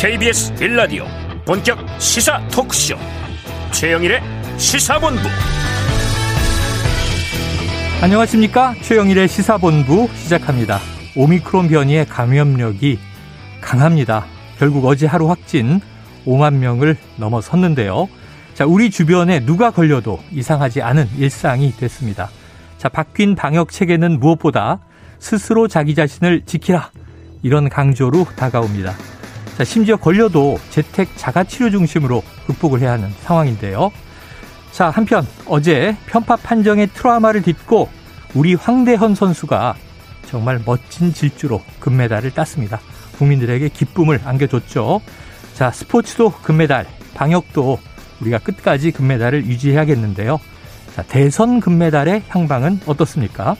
KBS 빌라디오 본격 시사 토크쇼. 최영일의 시사본부. 안녕하십니까? 최영일의 시사본부 시작합니다. 오미크론 변이의 감염력이 강합니다. 결국 어제 하루 확진 5만 명을 넘어섰는데요. 자 우리 주변에 누가 걸려도 이상하지 않은 일상이 됐습니다. 자 바뀐 방역 체계는 무엇보다 스스로 자기 자신을 지키라. 이런 강조로 다가옵니다 자, 심지어 걸려도 재택 자가치료 중심으로 극복을 해야 하는 상황인데요. 자, 한편 어제 편파 판정의 트라우마를 딛고 우리 황대헌 선수가 정말 멋진 질주로 금메달을 땄습니다. 국민들에게 기쁨을 안겨줬죠. 자, 스포츠도 금메달, 방역도 우리가 끝까지 금메달을 유지해야겠는데요. 자, 대선 금메달의 향방은 어떻습니까?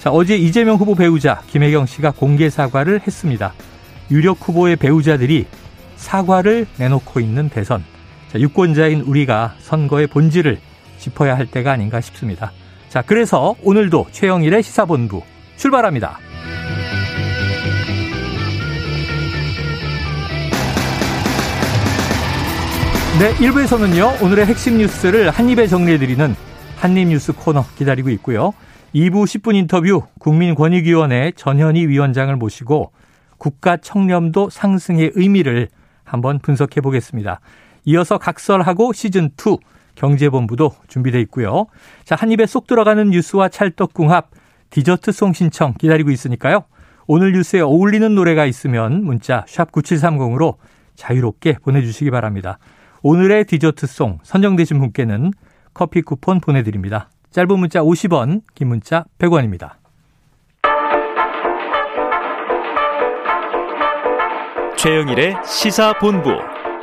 자, 어제 이재명 후보 배우자 김혜경 씨가 공개 사과를 했습니다. 유력 후보의 배우자들이 사과를 내놓고 있는 대선. 자, 유권자인 우리가 선거의 본질을 짚어야 할 때가 아닌가 싶습니다. 자, 그래서 오늘도 최영일의 시사본부 출발합니다. 네, 1부에서는요, 오늘의 핵심 뉴스를 한입에 정리해드리는 한입뉴스 코너 기다리고 있고요. 2부 10분 인터뷰 국민권익위원회 전현희 위원장을 모시고 국가 청렴도 상승의 의미를 한번 분석해 보겠습니다. 이어서 각설하고 시즌 2 경제본부도 준비되어 있고요. 자, 한 입에 쏙 들어가는 뉴스와 찰떡궁합 디저트송 신청 기다리고 있으니까요. 오늘 뉴스에 어울리는 노래가 있으면 문자 샵 9730으로 자유롭게 보내주시기 바랍니다. 오늘의 디저트송 선정되신 분께는 커피 쿠폰 보내드립니다. 짧은 문자 50원, 긴 문자 100원입니다. 최영일의 시사본부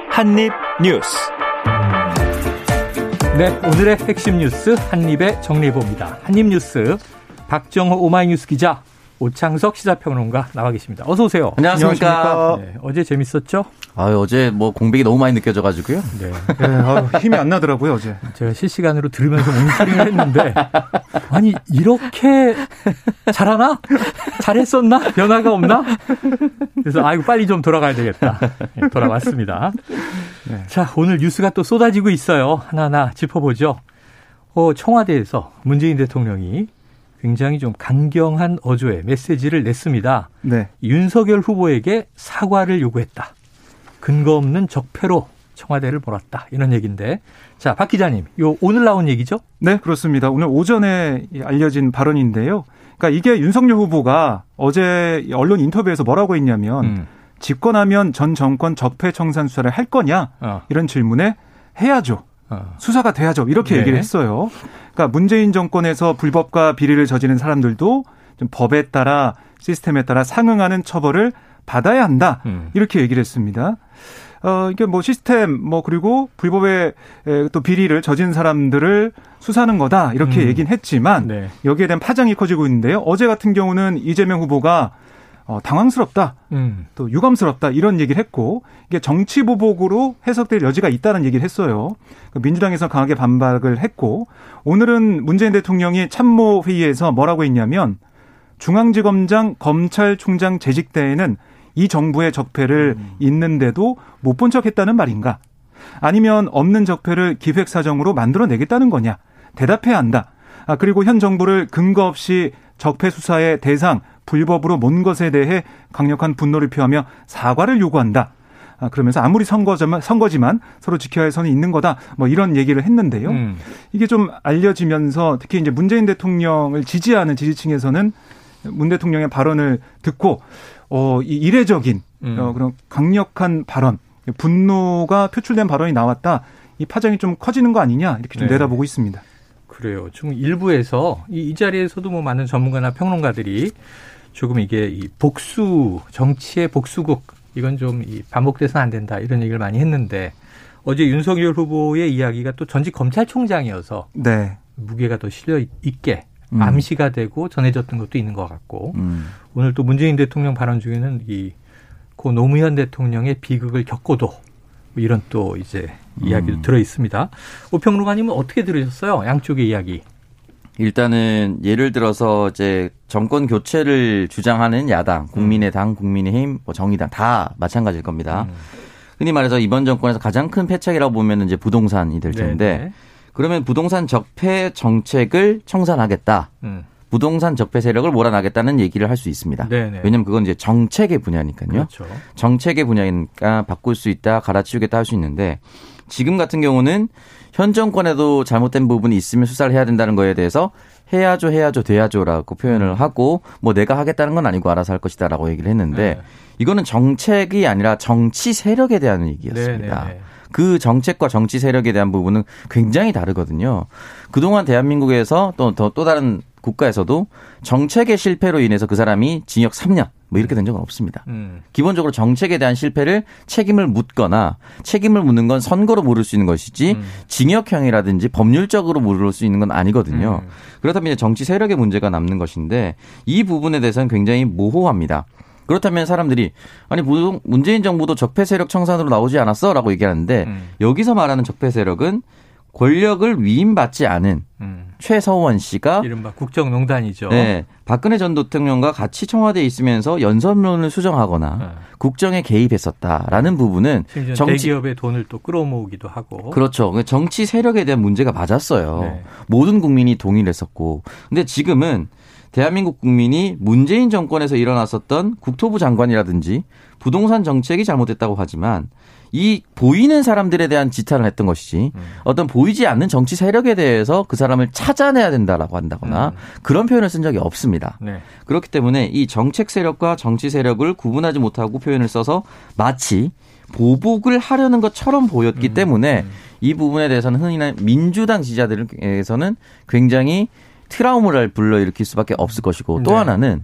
한입뉴스. 네, 오늘의 핵심 뉴스 한입에 정리해봅니다. 한입뉴스 박정호 오마이뉴스 기자 오창석 시사평론가 나와 계십니다. 어서 오세요. 안녕하십니까. 네, 어제 재밌었죠? 아 어제 뭐 공백이 너무 많이 느껴져가지고요. 네. 네 아유, 힘이 안 나더라고요 어제. 제가 실시간으로 들으면서 몽투링을 했는데 아니 이렇게 잘하나? 잘했었나? 변화가 없나? 그래서 아이고 빨리 좀 돌아가야 되겠다. 네, 돌아왔습니다. 네. 자 오늘 뉴스가 또 쏟아지고 있어요. 하나하나 짚어보죠. 어, 청와대에서 문재인 대통령이 굉장히 좀 강경한 어조의 메시지를 냈습니다. 네. 윤석열 후보에게 사과를 요구했다. 근거 없는 적폐로 청와대를 몰았다. 이런 얘기인데. 자, 박 기자님, 요 오늘 나온 얘기죠? 네, 그렇습니다. 오늘 오전에 알려진 발언인데요. 그러니까 이게 윤석열 후보가 어제 언론 인터뷰에서 뭐라고 했냐면 음. 집권하면 전 정권 적폐 청산 수사를 할 거냐? 어. 이런 질문에 해야죠. 어. 수사가 돼야죠. 이렇게 네. 얘기를 했어요. 그러니까 문재인 정권에서 불법과 비리를 저지른 사람들도 좀 법에 따라 시스템에 따라 상응하는 처벌을 받아야 한다. 음. 이렇게 얘기를 했습니다. 어, 이게 뭐 시스템, 뭐, 그리고 불법의 또 비리를 저진 사람들을 수사하는 거다. 이렇게 음. 얘기는 했지만, 네. 여기에 대한 파장이 커지고 있는데요. 어제 같은 경우는 이재명 후보가 어, 당황스럽다, 음. 또 유감스럽다 이런 얘기를 했고 이게 정치 보복으로 해석될 여지가 있다는 얘기를 했어요. 그 민주당에서 강하게 반박을 했고 오늘은 문재인 대통령이 참모 회의에서 뭐라고 했냐면 중앙지검장 검찰총장 재직 때에는 이 정부의 적폐를 음. 있는데도 못 본 척했다는 말인가? 아니면 없는 적폐를 기획사정으로 만들어내겠다는 거냐? 대답해야 한다. 아, 그리고 현 정부를 근거 없이 적폐 수사의 대상, 불법으로 몬 것에 대해 강력한 분노를 표하며 사과를 요구한다. 아, 그러면서 아무리 선거지만, 선거지만 서로 지켜야 할 선이 있는 거다. 뭐 이런 얘기를 했는데요. 음. 이게 좀 알려지면서 특히 이제 문재인 대통령을 지지하는 지지층에서는 문 대통령의 발언을 듣고 어, 이 이례적인 음. 어, 그런 강력한 발언, 분노가 표출된 발언이 나왔다. 이 파장이 좀 커지는 거 아니냐 이렇게 좀 네. 내다보고 있습니다. 그래요. 지금 일부에서 이, 이 자리에서도 뭐 많은 전문가나 평론가들이 조금 이게 이 복수 정치의 복수국 이건 좀 이 반복돼서는 안 된다 이런 얘기를 많이 했는데 어제 윤석열 후보의 이야기가 또 전직 검찰총장이어서 네. 무게가 더 실려 있게 음. 암시가 되고 전해졌던 것도 있는 것 같고 음. 오늘 또 문재인 대통령 발언 중에는 이 고 노무현 대통령의 비극을 겪고도 뭐 이런 또 이제 이야기도 음. 들어 있습니다. 오평론가님은 어떻게 들으셨어요? 양쪽의 이야기. 일단은 예를 들어서 이제 정권 교체를 주장하는 야당, 국민의당, 국민의힘, 뭐 정의당 다 마찬가지일 겁니다. 음. 흔히 말해서 이번 정권에서 가장 큰 패착이라고 보면 이제 부동산이 될 텐데 네네. 그러면 부동산 적폐 정책을 청산하겠다. 음. 부동산 적폐 세력을 몰아나겠다는 얘기를 할 수 있습니다. 네네. 왜냐하면 그건 이제 정책의 분야니까요. 그렇죠. 정책의 분야니까 바꿀 수 있다, 갈아치우겠다 할 수 있는데 지금 같은 경우는 현 정권에도 잘못된 부분이 있으면 수사를 해야 된다는 거에 대해서 해야죠, 해야죠, 돼야죠라고 표현을 하고 뭐 내가 하겠다는 건 아니고 알아서 할 것이다라고 얘기를 했는데 네. 이거는 정책이 아니라 정치 세력에 대한 얘기였습니다. 네네네. 그 정책과 정치 세력에 대한 부분은 굉장히 다르거든요. 그동안 대한민국에서 또, 또, 또 다른 국가에서도 정책의 실패로 인해서 그 사람이 징역 3년 뭐 이렇게 된 적은 없습니다. 음. 기본적으로 정책에 대한 실패를 책임을 묻거나 책임을 묻는 건 선거로 물을 수 있는 것이지 음. 징역형이라든지 법률적으로 물을 수 있는 건 아니거든요. 음. 그렇다면 이제 정치 세력의 문제가 남는 것인데 이 부분에 대해서는 굉장히 모호합니다. 그렇다면 사람들이 아니 무- 문재인 정부도 적폐 세력 청산으로 나오지 않았어라고 얘기하는데 음. 여기서 말하는 적폐 세력은 권력을 위임받지 않은 음. 최서원 씨가 이른바 국정농단이죠. 네, 박근혜 전 대통령과 같이 청와대에 있으면서 연설문을 수정하거나 네. 국정에 개입했었다라는 부분은 정치 대기업의 돈을 또 끌어모으기도 하고. 그렇죠. 그 정치 세력에 대한 문제가 맞았어요. 네. 모든 국민이 동의했었고. 근데 지금은 대한민국 국민이 문재인 정권에서 일어났었던 국토부 장관이라든지 부동산 정책이 잘못됐다고 하지만 이 보이는 사람들에 대한 지탄을 했던 것이지 음. 어떤 보이지 않는 정치 세력에 대해서 그 사람을 찾아내야 된다라고 한다거나 음. 그런 표현을 쓴 적이 없습니다. 네. 그렇기 때문에 이 정책 세력과 정치 세력을 구분하지 못하고 표현을 써서 마치 보복을 하려는 것처럼 보였기 음, 때문에 이 부분에 대해서는 흔히 민주당 지지자들에게서는 굉장히 트라우마를 불러일으킬 수밖에 없을 것이고 또 네. 하나는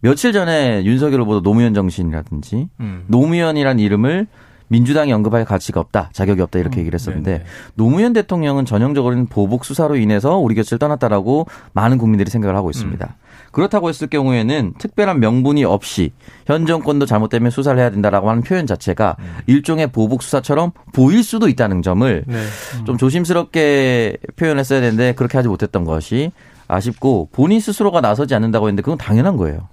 며칠 전에 윤석열 후보도 노무현 정신이라든지 음. 노무현이란 이름을 민주당이 언급할 가치가 없다, 자격이 없다 이렇게 얘기를 했었는데 네네. 노무현 대통령은 전형적으로는 보복 수사로 인해서 우리 곁을 떠났다라고 많은 국민들이 생각을 하고 있습니다. 음. 그렇다고 했을 경우에는 특별한 명분이 없이 현 정권도 잘못되면 수사를 해야 된다라고 하는 표현 자체가 음. 일종의 보복 수사처럼 보일 수도 있다는 점을 네. 좀 조심스럽게 표현했어야 되는데 그렇게 하지 못했던 것이 아쉽고 본인 스스로가 나서지 않는다고 했는데 그건 당연한 거예요.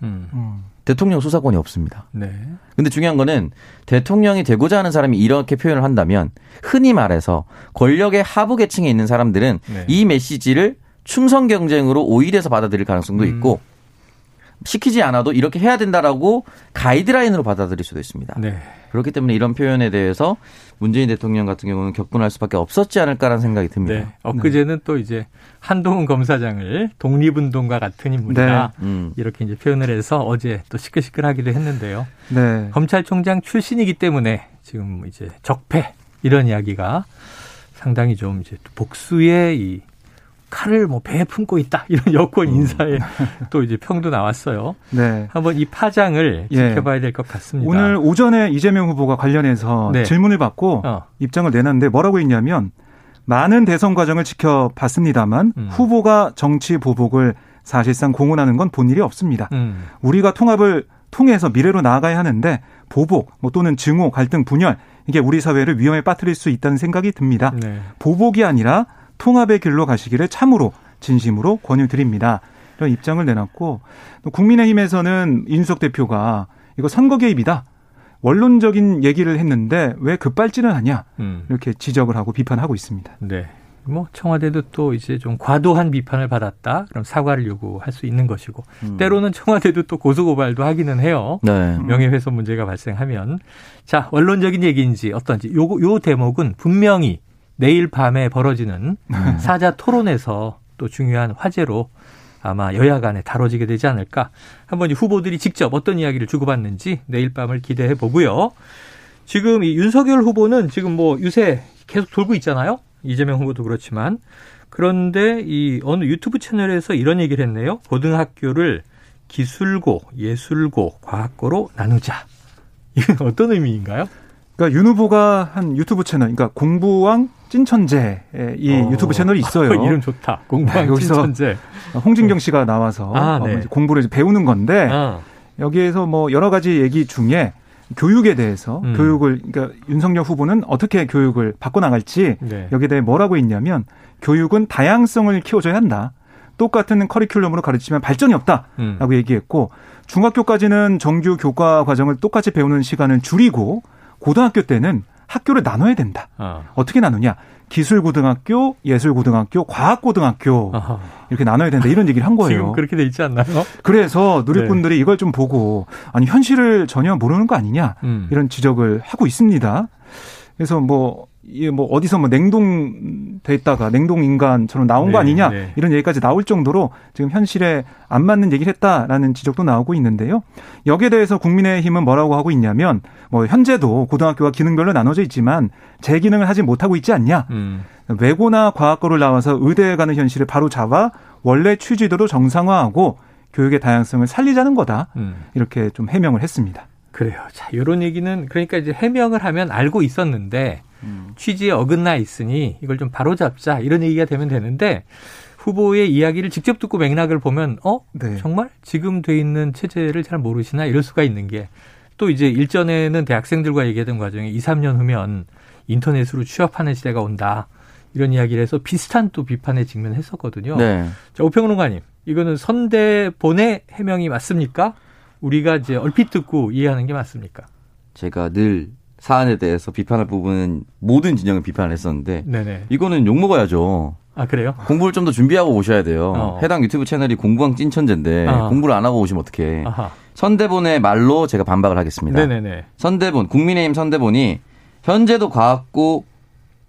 대통령 수사권이 없습니다. 네. 근데 중요한 거는 대통령이 되고자 하는 사람이 이렇게 표현을 한다면 흔히 말해서 권력의 하부 계층에 있는 사람들은 네. 이 메시지를 충성 경쟁으로 오일해서 받아들일 가능성도 음. 있고 시키지 않아도 이렇게 해야 된다라고 가이드라인으로 받아들일 수도 있습니다. 네. 그렇기 때문에 이런 표현에 대해서 문재인 대통령 같은 경우는 격분할 수밖에 없었지 않을까라는 생각이 듭니다. 네. 엊그제는 또 이제 한동훈 검사장을 독립운동가 같은 인물이다. 음. 이렇게 이제 표현을 해서 어제 또 시끌시끌하기도 했는데요. 네. 검찰총장 출신이기 때문에 지금 이제 적폐 이런 이야기가 상당히 좀 이제 복수의 이 칼을 뭐 배에 품고 있다 이런 여권 음. 인사에 또 이제 평도 나왔어요. 네. 한번 이 파장을 예. 지켜봐야 될 것 같습니다. 오늘 오전에 이재명 후보가 관련해서 네. 질문을 받고 어. 입장을 내놨는데 뭐라고 했냐면 많은 대선 과정을 지켜봤습니다만 음. 후보가 정치 보복을 사실상 공언하는 건 본 일이 없습니다. 음. 우리가 통합을 통해서 미래로 나아가야 하는데 보복 뭐 또는 증오, 갈등, 분열 이게 우리 사회를 위험에 빠뜨릴 수 있다는 생각이 듭니다. 네. 보복이 아니라 통합의 길로 가시기를 참으로 진심으로 권유드립니다. 이런 입장을 내놨고 또 국민의힘에서는 인수석 대표가 이거 선거 개입이다. 원론적인 얘기를 했는데 왜 급발진을 하냐 음. 이렇게 지적을 하고 비판하고 있습니다. 네. 뭐 청와대도 또 이제 좀 과도한 비판을 받았다. 그럼 사과를 요구할 수 있는 것이고 음. 때로는 청와대도 또 고소 고발도 하기는 해요. 네. 명예훼손 문제가 발생하면 자 원론적인 얘기인지 어떤지 요거 요 대목은 분명히 내일 밤에 벌어지는 사자 토론에서 또 중요한 화제로 아마 여야 간에 다뤄지게 되지 않을까. 한번 이 후보들이 직접 어떤 이야기를 주고받는지 내일 밤을 기대해 보고요. 지금 이 윤석열 후보는 지금 뭐 유세 계속 돌고 있잖아요. 이재명 후보도 그렇지만 그런데 이 어느 유튜브 채널에서 이런 얘기를 했네요. 고등학교를 기술고, 예술고, 과학고로 나누자. 이건 어떤 의미인가요? 그러니까 윤 후보가 한 유튜브 채널, 그러니까 공부왕 찐천재 이 어. 유튜브 채널이 있어요. 이름 좋다. 공부왕 여기서 찐천재. 홍진경 씨가 나와서 아, 어, 네. 공부를 배우는 건데 아, 여기에서 뭐 여러 가지 얘기 중에 교육에 대해서 음. 교육을 그러니까 윤석열 후보는 어떻게 교육을 바꿔 나갈지 네. 여기에 대해 뭐라고 했냐면 교육은 다양성을 키워줘야 한다. 똑같은 커리큘럼으로 가르치면 발전이 없다라고 음. 얘기했고 중학교까지는 정규 교과 과정을 똑같이 배우는 시간을 줄이고 고등학교 때는 학교를 나눠야 된다. 어. 떻게 나누냐? 기술고등학교, 예술고등학교, 과학고등학교 아하. 이렇게 나눠야 된다 이런 얘기를 한 거예요. 지금 그렇게 돼 있지 않나요? 그래서 누리꾼들이 네. 이걸 좀 보고 아니 현실을 전혀 모르는 거 아니냐 음. 이런 지적을 하고 있습니다. 그래서 뭐 이게 뭐 어디서 뭐 냉동돼 있다가 냉동 인간처럼 나온 네, 거 아니냐 네. 이런 얘기까지 나올 정도로 지금 현실에 안 맞는 얘기를 했다라는 지적도 나오고 있는데요. 여기에 대해서 국민의힘은 뭐라고 하고 있냐면 뭐 현재도 고등학교가 기능별로 나눠져 있지만 제 기능을 하지 못하고 있지 않냐. 음. 외고나 과학고를 나와서 의대에 가는 현실을 바로 잡아 원래 취지대로 정상화하고 교육의 다양성을 살리자는 거다. 음. 이렇게 좀 해명을 했습니다. 그래요. 자, 이런 얘기는 그러니까 이제 해명을 하면 알고 있었는데 음. 취지에 어긋나 있으니 이걸 좀 바로잡자 이런 얘기가 되면 되는데 후보의 이야기를 직접 듣고 맥락을 보면 어 네. 정말 지금 돼 있는 체제를 잘 모르시나 이럴 수가 있는 게 또 이제 일전에는 대학생들과 얘기하던 과정에 2, 3년 후면 인터넷으로 취업하는 시대가 온다. 이런 이야기를 해서 비슷한 또 비판에 직면했었거든요. 네. 자, 오평론가님, 이거는 선대본의 해명이 맞습니까? 우리가 이제 얼핏 듣고 이해하는 게 맞습니까? 제가 늘 사안에 대해서 비판할 부분은 모든 진영을 비판을 했었는데 네네. 이거는 욕 먹어야죠. 아 그래요? 공부를 좀 더 준비하고 오셔야 돼요. 어. 해당 유튜브 채널이 공부왕 찐천재인데 아. 공부를 안 하고 오시면 어떡해. 아하. 선대본의 말로 제가 반박을 하겠습니다. 네네네. 선대본 국민의힘 선대본이 현재도 과학고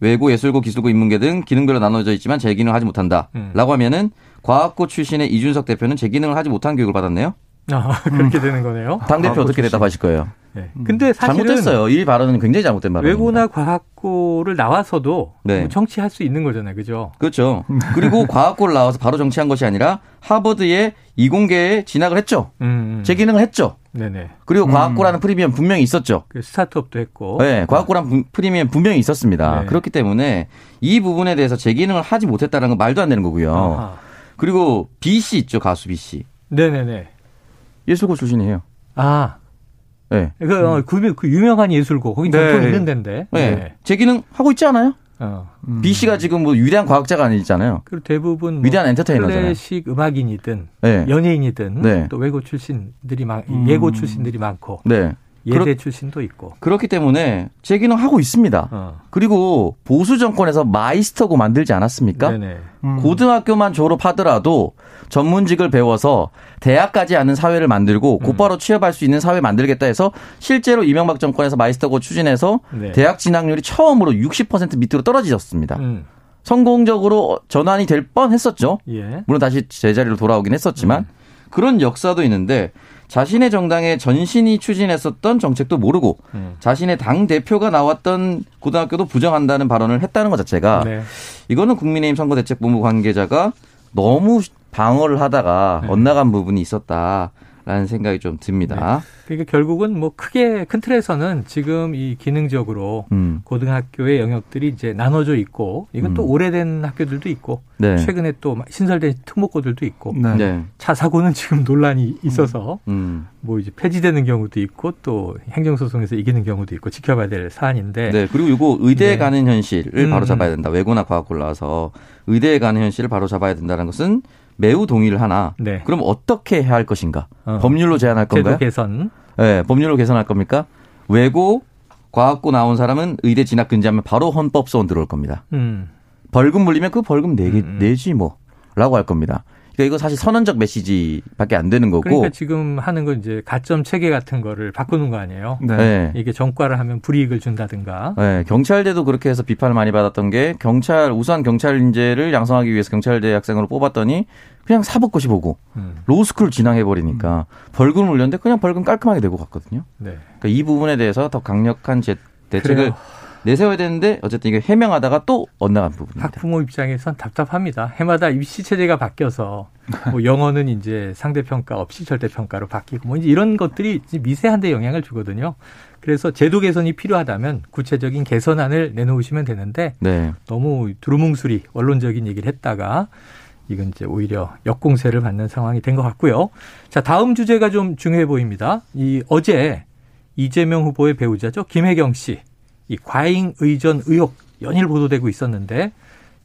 외고 예술고 기술고 인문계 등 기능별로 나눠져 있지만 재기능을 하지 못한다. 음. 라고 하면은 과학고 출신의 이준석 대표는 재기능을 하지 못한 교육을 받았네요. 아, 그렇게 되는 거네요. 당대표 아, 어떻게 대답하실 거예요? 네. 근데 사실은 잘못됐어요. 이 발언은 굉장히 잘못된 발언입니다. 외고나 과학고를 나와서도 네. 뭐 정치할 수 있는 거잖아요. 그죠? 그렇죠. 그리고 과학고를 나와서 바로 정치한 것이 아니라 하버드의 이공계에 진학을 했죠. 음, 음. 제 기능을 했죠. 네네. 그리고 음. 과학고라는 프리미엄 분명히 있었죠. 그 스타트업도 했고. 네, 과학고라는 프리미엄 분명히 있었습니다. 네. 그렇기 때문에 이 부분에 대해서 제 기능을 하지 못했다는 건 말도 안 되는 거고요. 아하. 그리고 B 씨 있죠, 가수 B 씨. 네네네. 예술고 출신이에요. 아. 네. 그, 어, 그, 그 유명한 예술고 거기 네. 돈 있는 데인데. 네. 네. 제 기능 하고 있지 않아요? 어. 음. B 씨가 지금 뭐 위대한 과학자가 아니잖아요. 그리고 대부분 뭐 위대한 엔터테이너잖아요. 클래식 음악인이든 네. 연예인이든 네. 또 외고 출신들이 많 음. 예고 출신들이 많고 네. 예대 그렇, 출신도 있고. 그렇기 때문에 제 기능 하고 있습니다. 어. 그리고 보수 정권에서 마이스터고 만들지 않았습니까? 음. 고등학교만 졸업하더라도 전문직을 배워서 대학까지 아는 사회를 만들고 음. 곧바로 취업할 수 있는 사회 만들겠다 해서 실제로 이명박 정권에서 마이스터고 추진해서 네. 대학 진학률이 처음으로 60% 밑으로 떨어지셨습니다. 음. 성공적으로 전환이 될 뻔했었죠. 예. 물론 다시 제자리로 돌아오긴 했었지만 음. 그런 역사도 있는데 자신의 정당의 전신이 추진했었던 정책도 모르고 음. 자신의 당 대표가 나왔던 고등학교도 부정한다는 발언을 했다는 것 자체가 네. 이거는 국민의힘 선거대책본부 관계자가 너무 방어를 하다가 네. 엇나간 부분이 있었다. 라는 생각이 좀 듭니다. 네. 그러니까 결국은 뭐 크게 큰 틀에서는 지금 이 기능적으로 음. 고등학교의 영역들이 이제 나눠져 있고 이건 음. 또 오래된 학교들도 있고 네. 최근에 또 신설된 특목고들도 있고 네. 네. 차 사고는 지금 논란이 있어서 음. 음. 뭐 이제 폐지되는 경우도 있고 또 행정소송에서 이기는 경우도 있고 지켜봐야 될 사안인데. 네. 그리고 이거 의대에 네. 가는 현실을 바로 음. 잡아야 된다. 외고나 과학고 나와서 의대에 가는 현실을 바로 잡아야 된다는 것은 매우 동의를 하나. 네. 그럼 어떻게 해야 할 것인가? 어. 법률로 제한할 건가요? 제도 개선. 네, 법률로 개선할 겁니까? 외고 과학고 나온 사람은 의대 진학 금지하면 바로 헌법소원 들어올 겁니다. 음. 벌금 물리면 그 벌금 내기, 음. 내지 뭐 라고 할 겁니다. 그러니까 이거 사실 선언적 메시지밖에 안 되는 거고. 그러니까 지금 하는 건 이제 가점 체계 같은 거를 바꾸는 거 아니에요? 네. 네. 이게 정과를 하면 불이익을 준다든가. 네. 경찰대도 그렇게 해서 비판을 많이 받았던 게 경찰 우수한 경찰 인재를 양성하기 위해서 경찰대 학생으로 뽑았더니 그냥 사법고시 보고 음. 로스쿨 진학해 버리니까 음. 벌금을 물렸는데 그냥 벌금 깔끔하게 내고 갔거든요. 네. 그러니까 이 부분에 대해서 더 강력한 제, 대책을 그래요. 내세워야 되는데 어쨌든 이게 해명하다가 또 엇나간 부분입니다. 학부모 입장에선 답답합니다. 해마다 입시 체제가 바뀌어서 뭐 영어는 이제 상대 평가 없이 절대 평가로 바뀌고 뭐 이제 이런 것들이 미세한데 영향을 주거든요. 그래서 제도 개선이 필요하다면 구체적인 개선안을 내놓으시면 되는데 네. 너무 두루뭉술이 원론적인 얘기를 했다가 이건 이제 오히려 역공세를 받는 상황이 된 것 같고요. 자, 다음 주제가 좀 중요해 보입니다. 이 어제 이재명 후보의 배우자죠. 김혜경 씨. 이 과잉 의전 의혹 연일 보도되고 있었는데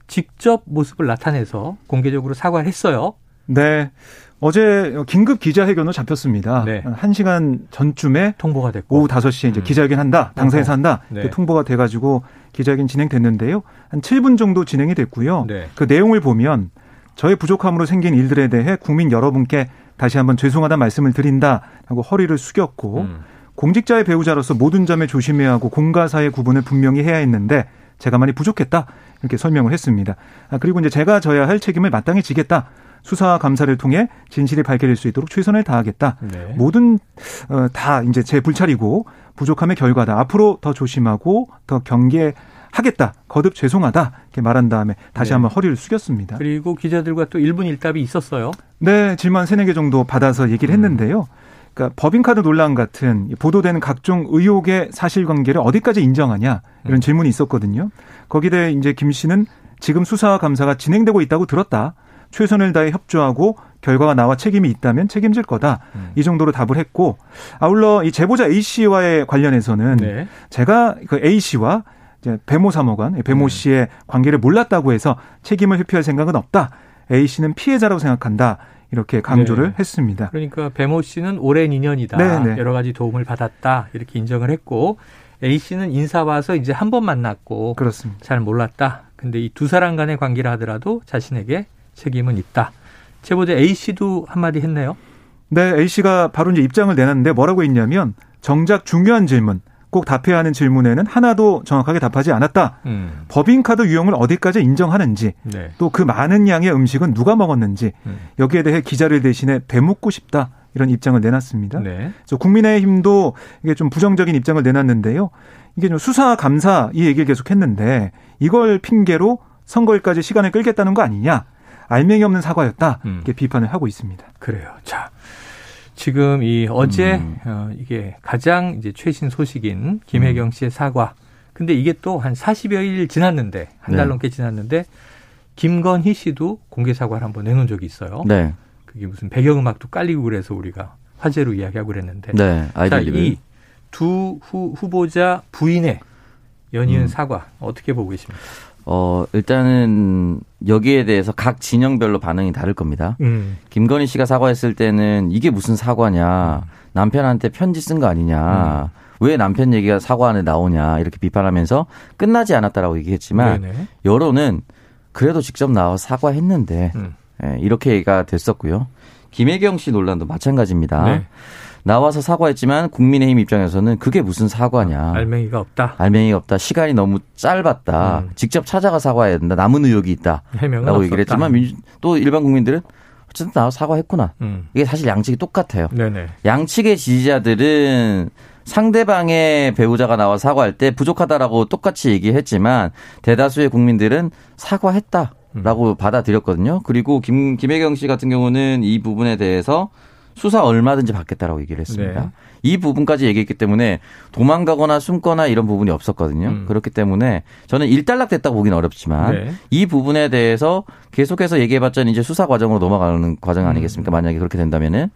직접 모습을 나타내서 공개적으로 사과를 했어요. 네. 어제 긴급 기자회견으로 잡혔습니다. 네. 1시간 전쯤에 통보가 됐고 오후 5시에 이제 음. 기자회견 한다. 당사에서 한다. 네. 통보가 돼 가지고 기자회견 진행됐는데요. 한 7분 정도 진행이 됐고요. 네. 그 내용을 보면 저의 부족함으로 생긴 일들에 대해 국민 여러분께 다시 한번 죄송하다 말씀을 드린다라고 허리를 숙였고 음. 공직자의 배우자로서 모든 점에 조심해야 하고 공과 사의 구분을 분명히 해야 했는데 제가 많이 부족했다 이렇게 설명을 했습니다. 아, 그리고 이제 제가 져야 할 책임을 마땅히 지겠다. 수사 감사를 통해 진실이 밝혀질 수 있도록 최선을 다하겠다. 네. 모든 어, 다 이제 제 불찰이고 부족함의 결과다. 앞으로 더 조심하고 더 경계 하겠다. 거듭 죄송하다. 이렇게 말한 다음에 다시 네. 한번 허리를 숙였습니다. 그리고 기자들과 또 1분 1답이 있었어요. 네, 질문 3, 4개 정도 받아서 얘기를 음. 했는데요. 그러니까 법인카드 논란 같은 보도되는 각종 의혹의 사실관계를 어디까지 인정하냐 이런 음. 질문이 있었거든요. 거기에 대해 이제 김 씨는 지금 수사 감사가 진행되고 있다고 들었다. 최선을 다해 협조하고 결과가 나와 책임이 있다면 책임질 거다. 음. 이 정도로 답을 했고 아울러 이 제보자 A 씨와의 관련해서는 네. 제가 그 A 씨와 이제 배모 사무관, 배모 네. 씨의 관계를 몰랐다고 해서 책임을 회피할 생각은 없다. A 씨는 피해자라고 생각한다. 이렇게 강조를 네. 했습니다. 그러니까 배모 씨는 오랜 인연이다. 네네. 네. 여러 가지 도움을 받았다. 이렇게 인정을 했고 A 씨는 인사 와서 이제 한 번 만났고 그렇습니다. 잘 몰랐다. 근데 이 두 사람 간의 관계라 하더라도 자신에게 책임은 있다. 제보자 A 씨도 한마디 했네요. 네, A 씨가 바로 이제 입장을 내놨는데 뭐라고 했냐면 정작 중요한 질문 꼭 답해야 하는 질문에는 하나도 정확하게 답하지 않았다. 음. 법인카드 유형을 어디까지 인정하는지, 네. 또그 많은 양의 음식은 누가 먹었는지 음. 여기에 대해 기자를 대신해 되묻고 싶다. 이런 입장을 내놨습니다. 네. 그래서 국민의힘도 이게 좀 부정적인 입장을 내놨는데요. 이게 좀 수사 감사 이 얘기를 계속했는데 이걸 핑계로 선거일까지 시간을 끌겠다는 거 아니냐? 알맹이 없는 사과였다. 음. 이렇게 비판을 하고 있습니다. 그래요. 자, 지금 이 어제 음. 어, 이게 가장 이제 최신 소식인 김혜경 씨의 사과. 근데 이게 또 한 40여 일 지났는데 한달 네. 넘게 지났는데 김건희 씨도 공개 사과를 한번 내놓은 적이 있어요. 네. 그게 무슨 배경음악도 깔리고 그래서 우리가 화제로 이야기하고 그랬는데. 네. 이두 후보자 부인의 연이은 음. 사과 어떻게 보고 계십니까? 어, 일단은 여기에 대해서 각 진영별로 반응이 다를 겁니다. 음. 김건희 씨가 사과했을 때는 이게 무슨 사과냐. 남편한테 편지 쓴 거 아니냐. 음. 왜 남편 얘기가 사과 안에 나오냐. 이렇게 비판하면서 끝나지 않았다라고 얘기했지만 네네. 여론은 그래도 직접 나와서 사과했는데 음. 예, 이렇게 얘기가 됐었고요. 김혜경 씨 논란도 마찬가지입니다. 네. 나와서 사과했지만 국민의힘 입장에서는 그게 무슨 사과냐. 알맹이가 없다. 알맹이가 없다. 시간이 너무 짧았다. 음. 직접 찾아가 사과해야 된다. 남은 의혹이 있다. 라고 얘기를 했지만 민주, 또 일반 국민들은 어쨌든 나와 서 사과했구나. 음. 이게 사실 양측이 똑같아요. 네네. 양측의 지지자들은 상대방의 배우자가 나와 사과할 때 부족하다라고 똑같이 얘기했지만 대다수의 국민들은 사과했다라고 음. 받아들였거든요. 그리고 김, 김혜경 씨 같은 경우는 이 부분에 대해서 수사 얼마든지 받겠다라고 얘기를 했습니다. 네. 이 부분까지 얘기했기 때문에 도망가거나 숨거나 이런 부분이 없었거든요. 음. 그렇기 때문에 저는 일단락 됐다고 보기는 어렵지만 네. 이 부분에 대해서 계속해서 얘기해봤자 이제 수사 과정으로 넘어가는 과정 음. 아니겠습니까? 음. 만약에 그렇게 된다면은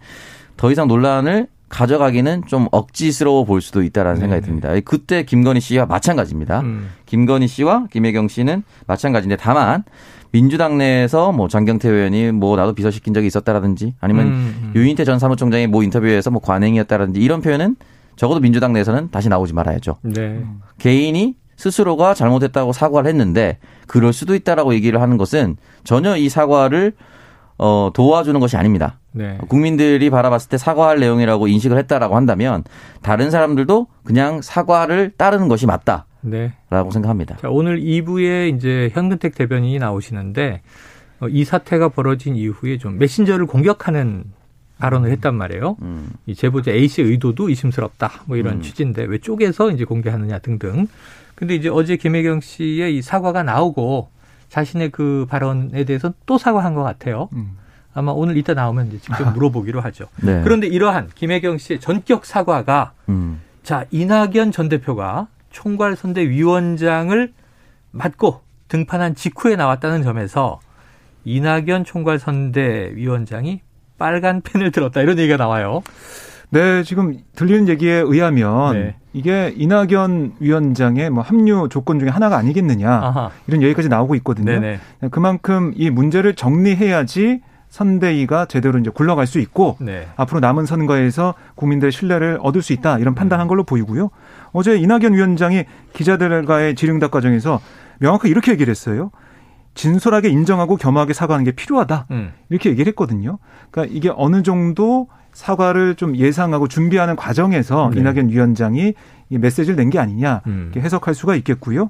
더 이상 논란을 가져가기는 좀 억지스러워 볼 수도 있다라는 네. 생각이 듭니다. 그때 김건희 씨와 마찬가지입니다. 음. 김건희 씨와 김혜경 씨는 마찬가지인데 다만 민주당 내에서 뭐 장경태 의원이 뭐 나도 비서시킨 적이 있었다라든지 아니면 음, 음. 유인태 전 사무총장이 뭐 인터뷰에서 뭐 관행이었다라든지 이런 표현은 적어도 민주당 내에서는 다시 나오지 말아야죠. 네. 개인이 스스로가 잘못했다고 사과를 했는데 그럴 수도 있다라고 얘기를 하는 것은 전혀 이 사과를 어, 도와주는 것이 아닙니다. 네. 국민들이 바라봤을 때 사과할 내용이라고 인식을 했다라고 한다면 다른 사람들도 그냥 사과를 따르는 것이 맞다. 네. 라고 생각합니다. 자, 오늘 2부에 이제 현근택 대변인이 나오시는데 어, 이 사태가 벌어진 이후에 좀 메신저를 공격하는 발언을 했단 말이에요. 음. 이 제보자 A 씨의 의도도 의심스럽다. 뭐 이런 음. 취지인데 왜 쪼개서 이제 공개하느냐 등등. 근데 이제 어제 김혜경 씨의 이 사과가 나오고 자신의 그 발언에 대해서 또 사과한 것 같아요. 음. 아마 오늘 이따 나오면 이제 직접 물어보기로 하죠. 네. 그런데 이러한 김혜경 씨의 전격 사과가 음. 자 이낙연 전 대표가 총괄 선대위원장을 맡고 등판한 직후에 나왔다는 점에서 이낙연 총괄 선대위원장이 빨간 펜을 들었다 이런 얘기가 나와요. 네, 지금 들리는 얘기에 의하면 네. 이게 이낙연 위원장의 뭐 합류 조건 중에 하나가 아니겠느냐 아하. 이런 얘기까지 나오고 있거든요. 네네. 그만큼 이 문제를 정리해야지 선대위가 제대로 이제 굴러갈 수 있고 네. 앞으로 남은 선거에서 국민들의 신뢰를 얻을 수 있다 이런 판단한 걸로 보이고요. 어제 이낙연 위원장이 기자들과의 질의응답 과정에서 명확하게 이렇게 얘기를 했어요. 진솔하게 인정하고 겸허하게 사과하는 게 필요하다. 음. 이렇게 얘기를 했거든요. 그러니까 이게 어느 정도 사과를 좀 예상하고 준비하는 과정에서 네. 이낙연 위원장이 이 메시지를 낸 게 아니냐 음. 해석할 수가 있겠고요.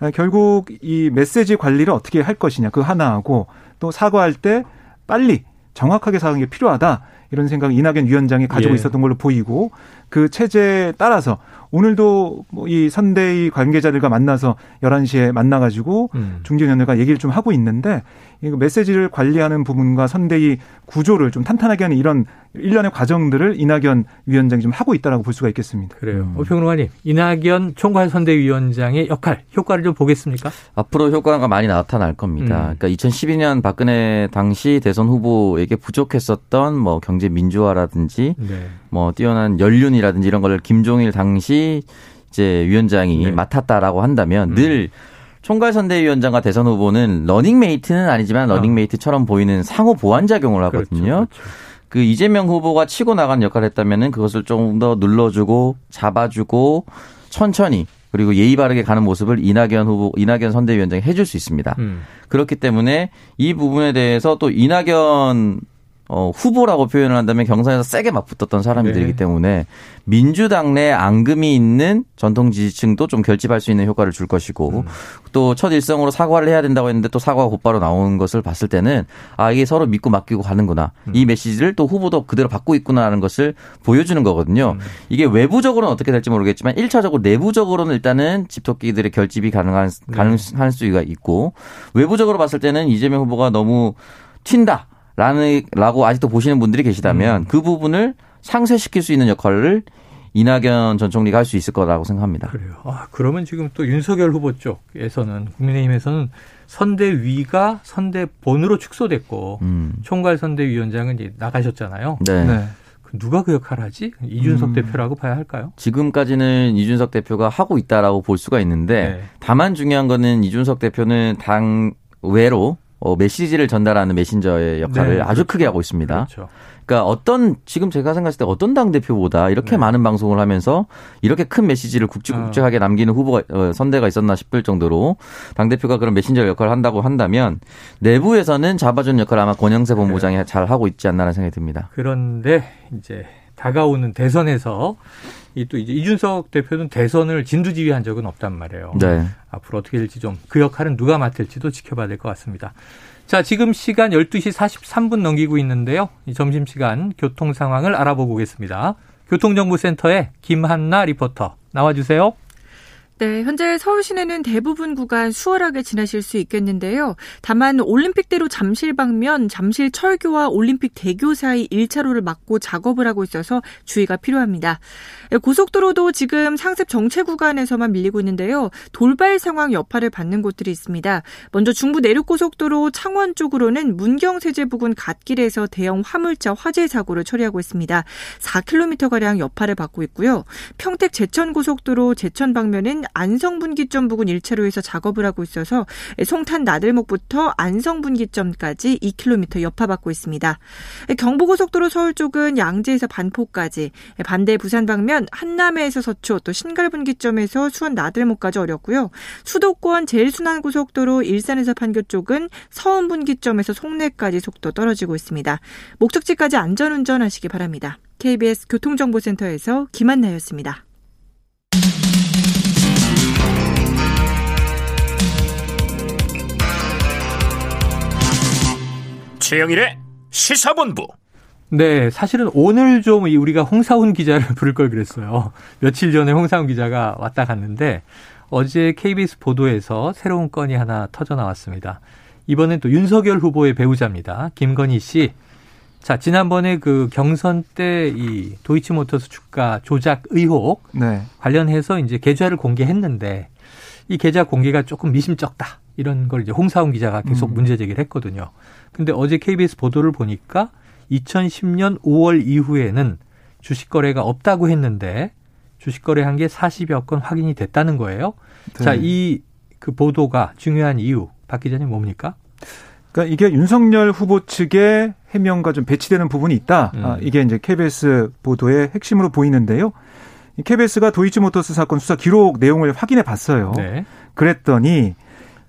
아, 결국 이 메시지 관리를 어떻게 할 것이냐 그 하나하고 또 사과할 때 빨리 정확하게 사과하는 게 필요하다 이런 생각 이낙연 위원장이 가지고 예. 있었던 걸로 보이고 그 체제에 따라서 오늘도 뭐이 선대위 관계자들과 만나서 11시에 만나가지고 음. 중진위원회가 얘기를 좀 하고 있는데 이거 메시지를 관리하는 부분과 선대위 구조를 좀 탄탄하게 하는 이런 일련의 과정들을 이낙연 위원장이 좀 하고 있다라고 볼 수가 있겠습니다. 그래요. 음. 오평론가님, 이낙연 총괄 선대위원장의 역할, 효과를 좀 보겠습니까? 앞으로 효과가 많이 나타날 음. 겁니다. 그러니까 2012년 박근혜 당시 대선 후보에게 부족했었던 뭐 경제 민주화라든지 네. 뭐 뛰어난 연륜이 라든지 이런 걸 김종일 당시 이제 위원장이 네. 맡았다라고 한다면 음. 늘 총괄 선대위원장과 대선 후보는 러닝메이트는 아니지만 어. 러닝메이트처럼 보이는 상호 보완 작용을 하거든요. 그렇죠. 그 이재명 후보가 치고 나간 역할을 했다면은 그것을 좀 더 눌러주고 잡아주고 천천히 그리고 예의 바르게 가는 모습을 이낙연 후보, 이낙연 선대위원장이 해줄 수 있습니다. 음. 그렇기 때문에 이 부분에 대해서 또 이낙연 어, 후보라고 표현을 한다면 경선에서 세게 맞붙었던 사람들이기 네. 때문에 민주당 내 앙금이 있는 전통 지지층도 좀 결집할 수 있는 효과를 줄 것이고 음. 또첫 일성으로 사과를 해야 된다고 했는데 또 사과가 곧바로 나오는 것을 봤을 때는 아 이게 서로 믿고 맡기고 가는구나 음. 이 메시지를 또 후보도 그대로 받고 있구나라는 것을 보여주는 거거든요. 음. 이게 외부적으로는 어떻게 될지 모르겠지만 1차적으로 내부적으로는 일단은 집토끼들의 결집이 가능한 네. 가능할 수가 있고 외부적으로 봤을 때는 이재명 후보가 너무 튄다. 라는 라고 아직도 보시는 분들이 계시다면 음. 그 부분을 상쇄시킬 수 있는 역할을 이낙연 전 총리가 할 수 있을 거라고 생각합니다. 그래요. 아, 그러면 지금 또 윤석열 후보 쪽에서는 국민의힘에서는 선대위가 선대본으로 축소됐고 음. 총괄 선대위원장은 이제 나가셨잖아요. 네. 네. 그 누가 그 역할을 하지? 이준석 음. 대표라고 봐야 할까요? 지금까지는 이준석 대표가 하고 있다라고 볼 수가 있는데 네. 다만 중요한 거는 이준석 대표는 당 외로 어, 메시지를 전달하는 메신저의 역할을 네, 아주 그렇죠. 크게 하고 있습니다. 그렇죠. 그러니까 어떤 지금 제가 생각했을 때 어떤 당 대표보다 이렇게 네. 많은 방송을 하면서 이렇게 큰 메시지를 굵직굵직하게 남기는 후보가 어, 선대가 있었나 싶을 정도로 당 대표가 그런 메신저 역할을 한다고 한다면 내부에서는 잡아주는 역할을 아마 권영세 본부장이 잘 하고 있지 않나라는 생각이 듭니다. 그런데 이제 다가오는 대선에서 이 또 이제 이준석 대표는 대선을 진두지휘한 적은 없단 말이에요. 네. 앞으로 어떻게 될지 좀 그 역할은 누가 맡을지도 지켜봐야 될 것 같습니다. 자, 지금 시간 12시 43분 넘기고 있는데요. 이 점심시간 교통 상황을 알아보고 오겠습니다. 교통정보센터의 김한나 리포터 나와주세요. 네, 현재 서울 시내는 대부분 구간 수월하게 지나실 수 있겠는데요. 다만 올림픽대로 잠실 방면 잠실 철교와 올림픽 대교 사이 1차로를 막고 작업을 하고 있어서 주의가 필요합니다. 고속도로도 지금 상습 정체 구간에서만 밀리고 있는데요. 돌발 상황 여파를 받는 곳들이 있습니다. 먼저 중부 내륙고속도로 창원 쪽으로는 문경세제 부근 갓길에서 대형 화물차 화재 사고를 처리하고 있습니다. 4km가량 여파를 받고 있고요. 평택 제천고속도로 제천 방면은 안성분기점 부근 1차로 에서 작업을 하고 있어서 송탄 나들목부터 안성분기점까지 2km 여파받고 있습니다. 경부고속도로 서울 쪽은 양재에서 반포까지, 반대 부산 방면 한남에서 서초, 또 신갈분기점에서 수원 나들목까지 어렵고요. 수도권 제일순환고속도로 일산에서 판교 쪽은 서운분기점에서 송내까지 속도 떨어지고 있습니다. 목적지까지 안전운전 하시기 바랍니다. KBS 교통정보센터에서 김한나였습니다. 최영일의 시사본부. 네, 사실은 오늘 좀이 우리가 홍사훈 기자를 부를 걸 그랬어요. 며칠 전에 홍사훈 기자가 왔다 갔는데 어제 KBS 보도에서 새로운 건이 하나 터져 나왔습니다. 이번엔 또 윤석열 후보의 배우자입니다. 김건희 씨. 자, 지난번에 그 경선 때 이 도이치모터스 주가 조작 의혹 네. 관련해서 이제 계좌를 공개했는데 이 계좌 공개가 조금 미심쩍다. 이런 걸 이제 홍사훈 기자가 계속 음. 문제 제기를 했거든요. 근데 어제 KBS 보도를 보니까 2010년 5월 이후에는 주식 거래가 없다고 했는데 주식 거래한 게 40여 건 확인이 됐다는 거예요. 네. 자, 이 그 보도가 중요한 이유 박 기자님 뭡니까? 그러니까 이게 윤석열 후보 측의 해명과 좀 배치되는 부분이 있다. 음. 아, 이게 이제 KBS 보도의 핵심으로 보이는데요. KBS가 도이치모터스 사건 수사 기록 내용을 확인해 봤어요. 네. 그랬더니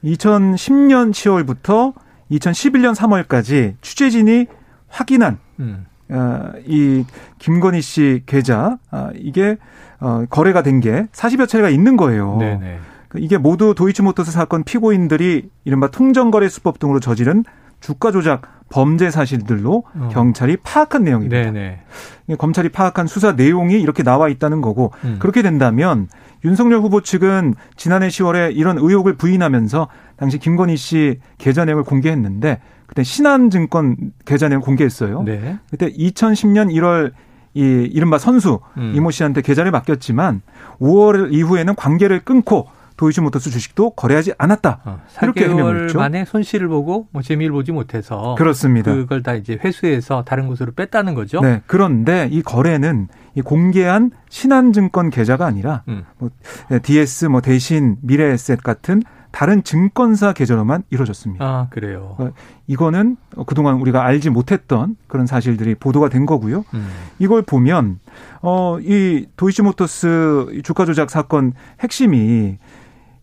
2010년 10월부터 2011년 3월까지 취재진이 확인한 음. 어, 이 김건희 씨 계좌 아, 이게 어, 거래가 된 게 40여 차례가 있는 거예요. 네네. 그 이게 모두 도이치모터스 사건 피고인들이 이른바 통정거래 수법 등으로 저지른 주가 조작 범죄 사실들로 어. 경찰이 파악한 내용입니다. 네네. 검찰이 파악한 수사 내용이 이렇게 나와 있다는 거고 음. 그렇게 된다면 윤석열 후보 측은 지난해 10월에 이런 의혹을 부인하면서 당시 김건희 씨 계좌 내용을 공개했는데 그때 신한증권 계좌 내용 공개했어요. 네. 그때 2010년 1월 이 이른바 선수 음. 이모 씨한테 계좌를 맡겼지만 5월 이후에는 관계를 끊고 도이치 모터스 주식도 거래하지 않았다. 어, 이렇게 해명을 했죠. 만에 손실을 보고 뭐 재미를 보지 못해서 그렇습니다. 그걸 다 이제 회수해서 다른 곳으로 뺐다는 거죠. 네. 그런데 이 거래는 이 공개한 신한증권 계좌가 아니라 음. 뭐 DS 뭐 대신 미래에셋 같은 다른 증권사 계좌로만 이루어졌습니다. 아, 그래요. 어, 이거는 그동안 우리가 알지 못했던 그런 사실들이 보도가 된 거고요. 음. 이걸 보면 어, 이 도이치모터스 주가 조작 사건 핵심이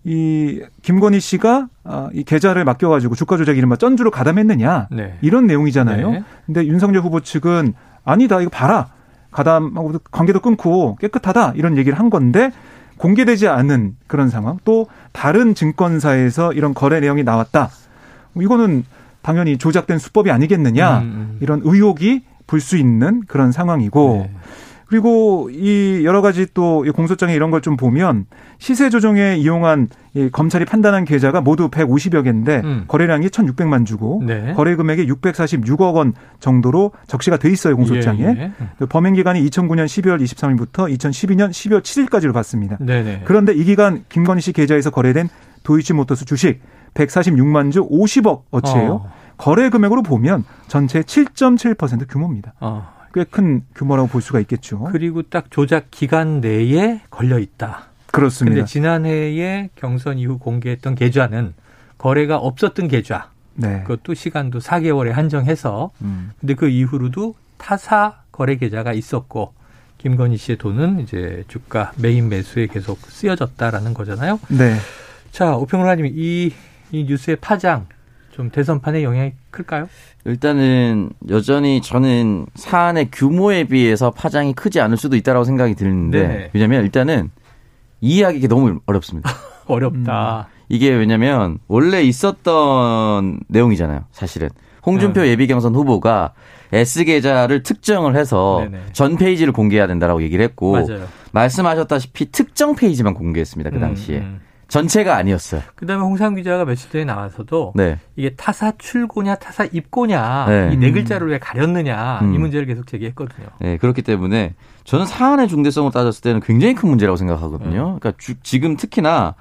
이 김건희 씨가 아, 이 계좌를 맡겨가지고 주가 조작 이른바 쩐주로 가담했느냐 네. 이런 내용이잖아요. 네. 근데 윤석열 후보 측은 아니다 이거 봐라 가담하고 관계도 끊고 깨끗하다 이런 얘기를 한 건데 공개되지 않은 그런 상황 또 다른 증권사에서 이런 거래 내용이 나왔다. 이거는 당연히 조작된 수법이 아니겠느냐 음. 음. 이런 의혹이 불 수 있는 그런 상황이고 네. 그리고 이 여러 가지 또 공소장에 이런 걸 좀 보면 시세 조정에 이용한 이 검찰이 판단한 계좌가 모두 150여 개인데 음. 거래량이 1,600만 주고 네. 거래 금액이 646억 원 정도로 적시가 돼 있어요 공소장에. 예, 예. 그 범행 기간이 2009년 12월 23일부터 2012년 12월 7일까지로 봤습니다. 네네. 그런데 이 기간 김건희 씨 계좌에서 거래된 도이치모터스 주식 146만 주 50억 어치예요. 어. 거래 금액으로 보면 전체 7.7% 규모입니다. 어. 꽤 큰 규모라고 볼 수가 있겠죠. 그리고 딱 조작 기간 내에 걸려 있다. 그렇습니다. 근데 지난해에 경선 이후 공개했던 계좌는 거래가 없었던 계좌. 네. 그것도 시간도 4개월에 한정해서 음. 근데 그 이후로도 타사 거래 계좌가 있었고 김건희 씨의 돈은 이제 주가 메인 매수에 계속 쓰여졌다라는 거잖아요. 네. 자, 오평론가님 이, 이 뉴스의 파장 좀 대선판에 영향이 클까요? 일단은 여전히 저는 사안의 규모에 비해서 파장이 크지 않을 수도 있다라고 생각이 드는데 네. 왜냐면 일단은 이해하기 너무 어렵습니다. 어렵다. 음. 이게 왜냐면 원래 있었던 내용이잖아요. 사실은 홍준표 네. 예비 경선 후보가 S 계좌를 특정을 해서 네네. 전 페이지를 공개해야 된다라고 얘기를 했고 맞아요. 말씀하셨다시피 특정 페이지만 공개했습니다. 그 당시에. 음, 음. 전체가 아니었어요. 그다음에 홍상 기자가 며칠 전에 나와서도 네. 이게 타사 출고냐 타사 입고냐 네. 이네 글자를 왜 가렸느냐 음. 이 문제를 계속 제기했거든요. 네, 그렇기 때문에 저는 사안의 중대성을 따졌을 때는 굉장히 큰 문제라고 생각하거든요. 네. 그러니까 주, 지금 특히나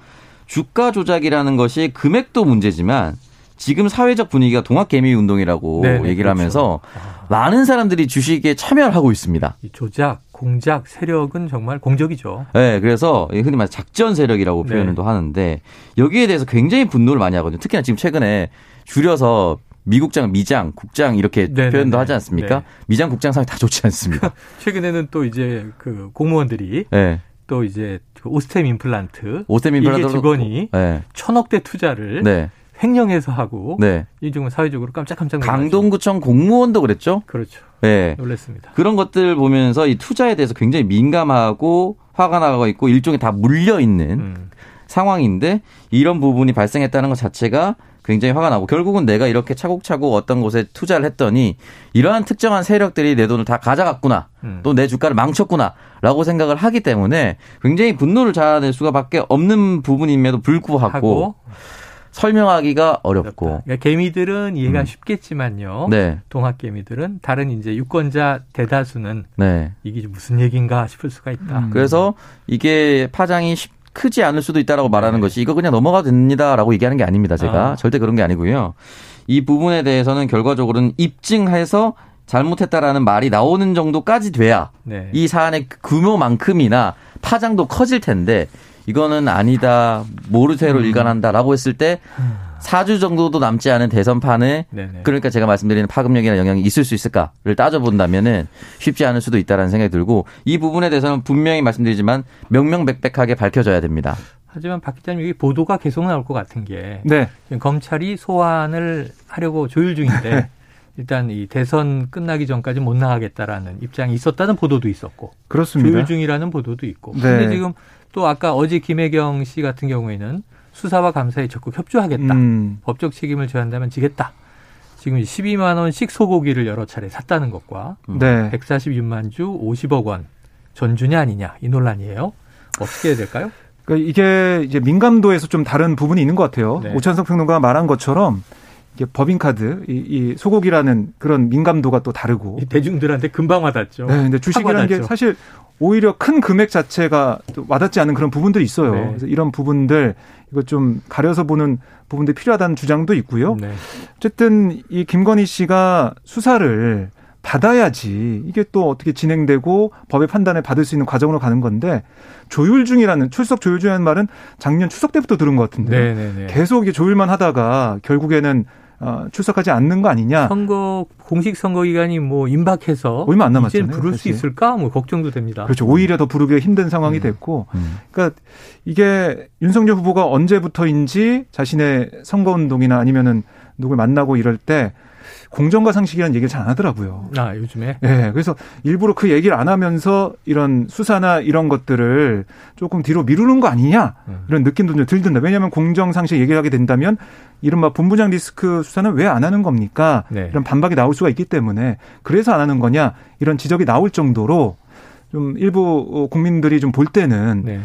주가 조작이라는 것이 금액도 문제지만 지금 사회적 분위기가 동학개미 운동이라고 네, 네 얘기를 그렇죠. 하면서 아. 많은 사람들이 주식에 참여를 하고 있습니다. 이 조작, 공작 세력은 정말 공적이죠. 네, 그래서 흔히 말해 작전 세력이라고 네. 표현을 네. 하는데 여기에 대해서 굉장히 분노를 많이 하거든요. 특히나 지금 최근에 줄여서 미국장, 미장, 국장 이렇게 네네네. 표현도 하지 않습니까? 네. 미장, 국장 사이 다 좋지 않습니다. 최근에는 또 이제 그 공무원들이 네. 또 이제 그 오스템 임플란트, 오스템 임플란트 직원이 네. 천억대 투자를 네. 횡령해서 하고 네. 이중은 사회적으로 깜짝깜짝 놀랐죠. 강동구청 공무원도 그랬죠. 그렇죠. 네. 놀랐습니다. 그런 것들 보면서 이 투자에 대해서 굉장히 민감하고 화가 나고 있고 일종의 다 물려 있는 음. 상황인데 이런 부분이 발생했다는 것 자체가 굉장히 화가 나고 결국은 내가 이렇게 차곡차곡 어떤 곳에 투자를 했더니 이러한 특정한 세력들이 내 돈을 다 가져갔구나 음. 또내 주가를 망쳤구나라고 생각을 하기 때문에 굉장히 분노를 자아낼 수가밖에 없는 부분임에도 불구하고 하고. 설명하기가 어렵고. 그러니까 개미들은 이해가 음. 쉽겠지만요. 네. 동학 개미들은 다른 이제 유권자 대다수는 네. 이게 무슨 얘기인가 싶을 수가 있다. 음. 그래서 이게 파장이 쉽, 크지 않을 수도 있다라고 말하는 네. 것이 이거 그냥 넘어가도 됩니다라고 얘기하는 게 아닙니다. 제가 아. 절대 그런 게 아니고요. 이 부분에 대해서는 결과적으로는 입증해서 잘못했다라는 말이 나오는 정도까지 돼야 네. 이 사안의 규모만큼이나 파장도 커질 텐데 이거는 아니다 모르쇠로 음. 일관한다라고 했을 때 4주 정도도 남지 않은 대선판에 네네. 그러니까 제가 말씀드리는 파급력이나 영향이 있을 수 있을까를 따져본다면은 쉽지 않을 수도 있다라는 생각이 들고 이 부분에 대해서는 분명히 말씀드리지만 명명백백하게 밝혀져야 됩니다. 하지만 박 기자님 여기 보도가 계속 나올 것 같은 게 네. 검찰이 소환을 하려고 조율 중인데 네. 일단 이 대선 끝나기 전까지 못 나가겠다라는 입장이 있었다는 보도도 있었고 그렇습니다. 조율 중이라는 보도도 있고. 네. 근데 지금 또 아까 어제 김혜경 씨 같은 경우에는 수사와 감사에 적극 협조하겠다. 음. 법적 책임을 져야 한다면 지겠다. 지금 12만 원씩 소고기를 여러 차례 샀다는 것과 네. 146만 주 50억 원 전주냐 아니냐 이 논란이에요. 어떻게 해야 될까요? 그러니까 이게 이제 민감도에서 좀 다른 부분이 있는 것 같아요. 네. 오찬석 평론가가 말한 것처럼 법인카드, 이, 이 소고기라는 그런 민감도가 또 다르고 대중들한테 금방 와닿죠. 네, 근데 주식이라는 게 사실 오히려 큰 금액 자체가 또 와닿지 않은 그런 부분들이 있어요. 네. 그래서 이런 부분들 이거 좀 가려서 보는 부분들이 필요하다는 주장도 있고요. 네. 어쨌든 이 김건희 씨가 수사를 받아야지 이게 또 어떻게 진행되고 법의 판단을 받을 수 있는 과정으로 가는 건데 조율 중이라는 출석 조율 중이라는 말은 작년 추석 때부터 들은 것 같은데 네네네. 네, 네. 계속 이게 조율만 하다가 결국에는 어, 출석하지 않는 거 아니냐. 선거 공식 선거 기간이 뭐 임박해서 얼마 안 남았잖아요. 부를 사실. 수 있을까? 뭐 걱정도 됩니다. 그렇죠. 오히려 더 부르기 힘든 상황이 음. 됐고, 음. 그러니까 이게 윤석열 후보가 언제부터인지 자신의 선거 운동이나 아니면은 누굴 만나고 이럴 때 공정과 상식이라는 얘기를 잘 안 하더라고요. 아, 요즘에? 예. 네, 그래서 일부러 그 얘기를 안 하면서 이런 수사나 이런 것들을 조금 뒤로 미루는 거 아니냐? 음. 이런 느낌도 좀 들던데. 왜냐하면 공정 상식 얘기를 하게 된다면 이른바 본부장 리스크 수사는 왜 안 하는 겁니까? 네. 이런 반박이 나올 수가 있기 때문에 그래서 안 하는 거냐? 이런 지적이 나올 정도로 좀 일부 국민들이 좀 볼 때는 네.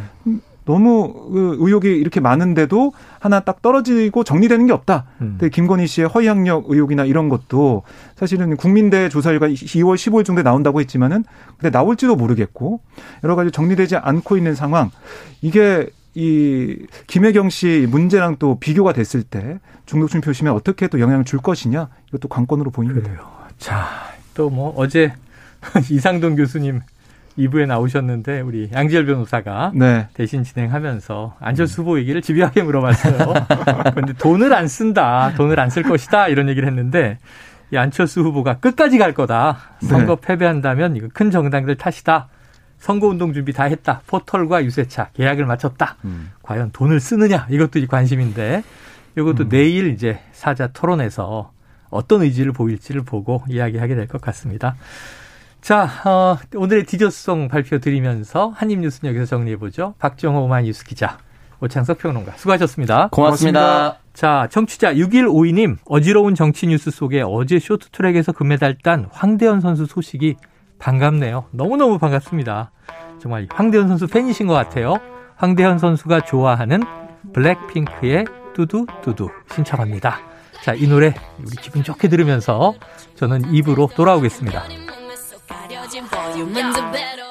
너무 그 의혹이 이렇게 많은데도 하나 딱 떨어지고 정리되는 게 없다. 음. 근데 김건희 씨의 허위학력 의혹이나 이런 것도 사실은 국민대 조사 결과 2월 15일 정도에 나온다고 했지만은 근데 나올지도 모르겠고 여러 가지 정리되지 않고 있는 상황. 이게 이 김혜경 씨 문제랑 또 비교가 됐을 때 중독층 표심에 어떻게 또 영향을 줄 것이냐 이것도 관건으로 보입니다. 그래요. 자, 또 뭐 어제 이상돈 교수님 2부에 나오셨는데 우리 양지열 변호사가 네. 대신 진행하면서 안철수 후보 얘기를 집요하게 물어봤어요. 그런데 돈을 안 쓴다, 돈을 안 쓸 것이다 이런 얘기를 했는데 이 안철수 후보가 끝까지 갈 거다. 선거 네. 패배한다면 이거 큰 정당들 탓이다. 선거운동 준비 다 했다. 포털과 유세차 계약을 마쳤다. 음. 과연 돈을 쓰느냐 이것도 관심인데 이것도 음. 내일 이제 사자 토론에서 어떤 의지를 보일지를 보고 이야기하게 될 것 같습니다. 자, 어, 오늘의 디저송 발표 드리면서 한입뉴스 여기서 정리해보죠. 박정호 오마이뉴스 기자, 오창석 평론가 수고하셨습니다. 고맙습니다. 고맙습니다. 자, 청취자 6152님, 어지러운 정치 뉴스 속에 어제 쇼트트랙에서 금메달 딴 황대현 선수 소식이 반갑네요. 너무너무 반갑습니다. 정말 황대현 선수 팬이신 것 같아요. 황대현 선수가 좋아하는 블랙핑크의 뚜두 뚜두 신청합니다. 자, 이 노래 우리 기분 좋게 들으면서 저는 입으로 돌아오겠습니다. 掉进保佑门的 battle。